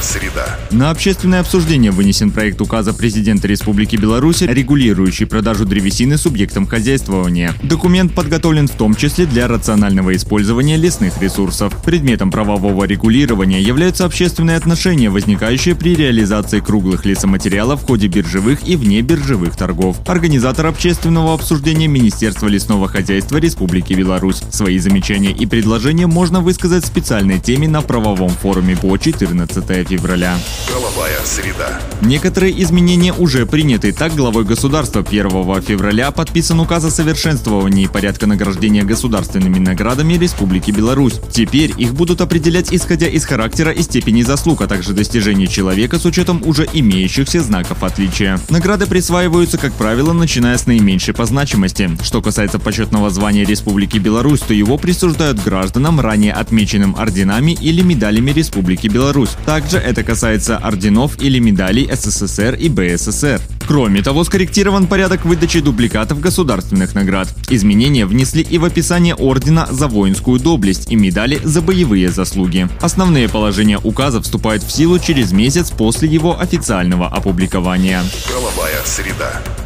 Среда. На общественное обсуждение вынесен проект указа президента Республики Беларусь, регулирующий продажу древесины субъектам хозяйствования. Документ подготовлен в том числе для рационального использования лесных ресурсов. Предметом правового регулирования являются общественные отношения, возникающие при реализации круглых лесоматериалов в ходе биржевых и внебиржевых торгов. Организатор общественного обсуждения Министерства лесного хозяйства Республики Беларусь. Свои замечания и предложения можно высказать в специальной теме на правовом форуме по 14 февраля. Правовая среда. Некоторые изменения уже приняты. Так, главой государства 1 февраля подписан указ о совершенствовании порядка награждения государственными наградами Республики Беларусь. Теперь их будут определять исходя из характера и степени заслуг, а также достижений человека с учетом уже имеющихся знаков отличия. Награды присваиваются, как правило, начиная с наименьшей по значимости. Что касается почетного звания Республики Беларусь, то его присуждают гражданам, ранее отмеченным орденами или медалями Республики Беларусь. Также это касается орденов или медалей СССР и БССР. Кроме того, скорректирован порядок выдачи дубликатов государственных наград. Изменения внесли и в описание ордена за воинскую доблесть и медали за боевые заслуги. Основные положения указа вступают в силу через месяц после его официального опубликования. Правовая среда.